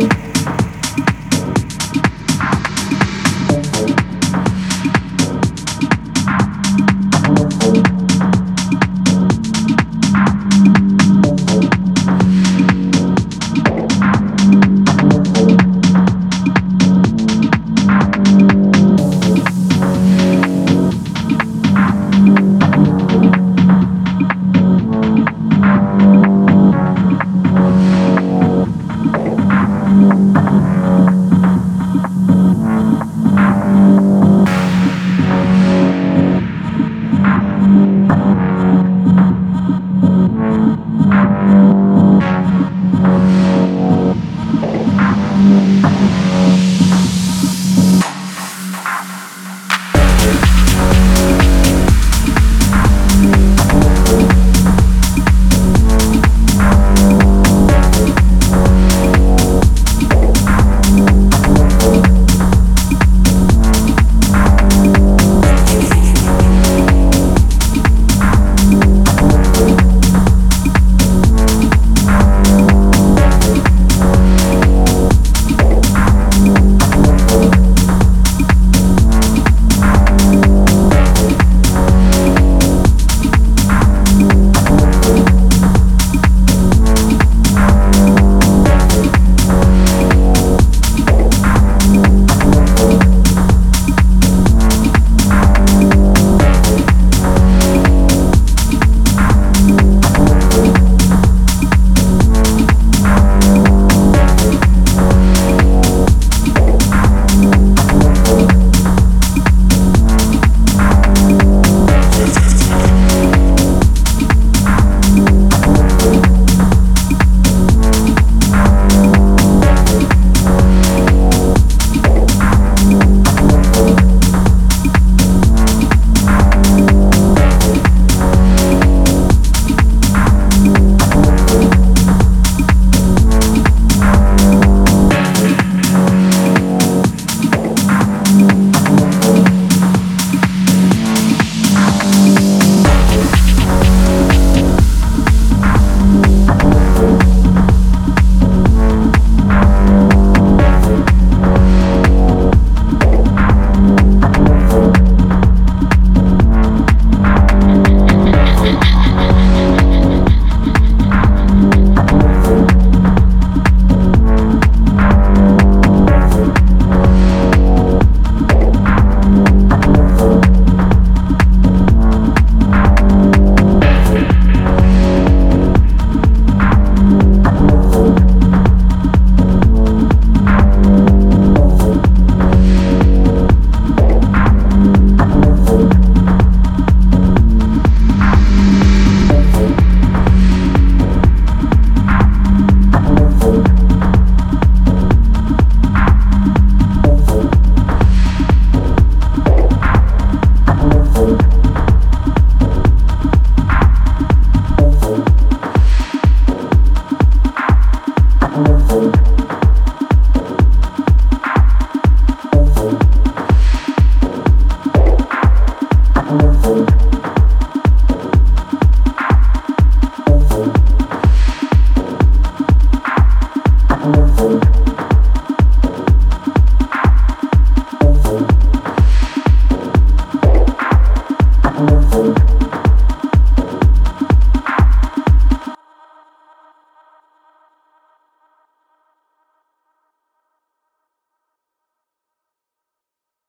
Thank you. Thank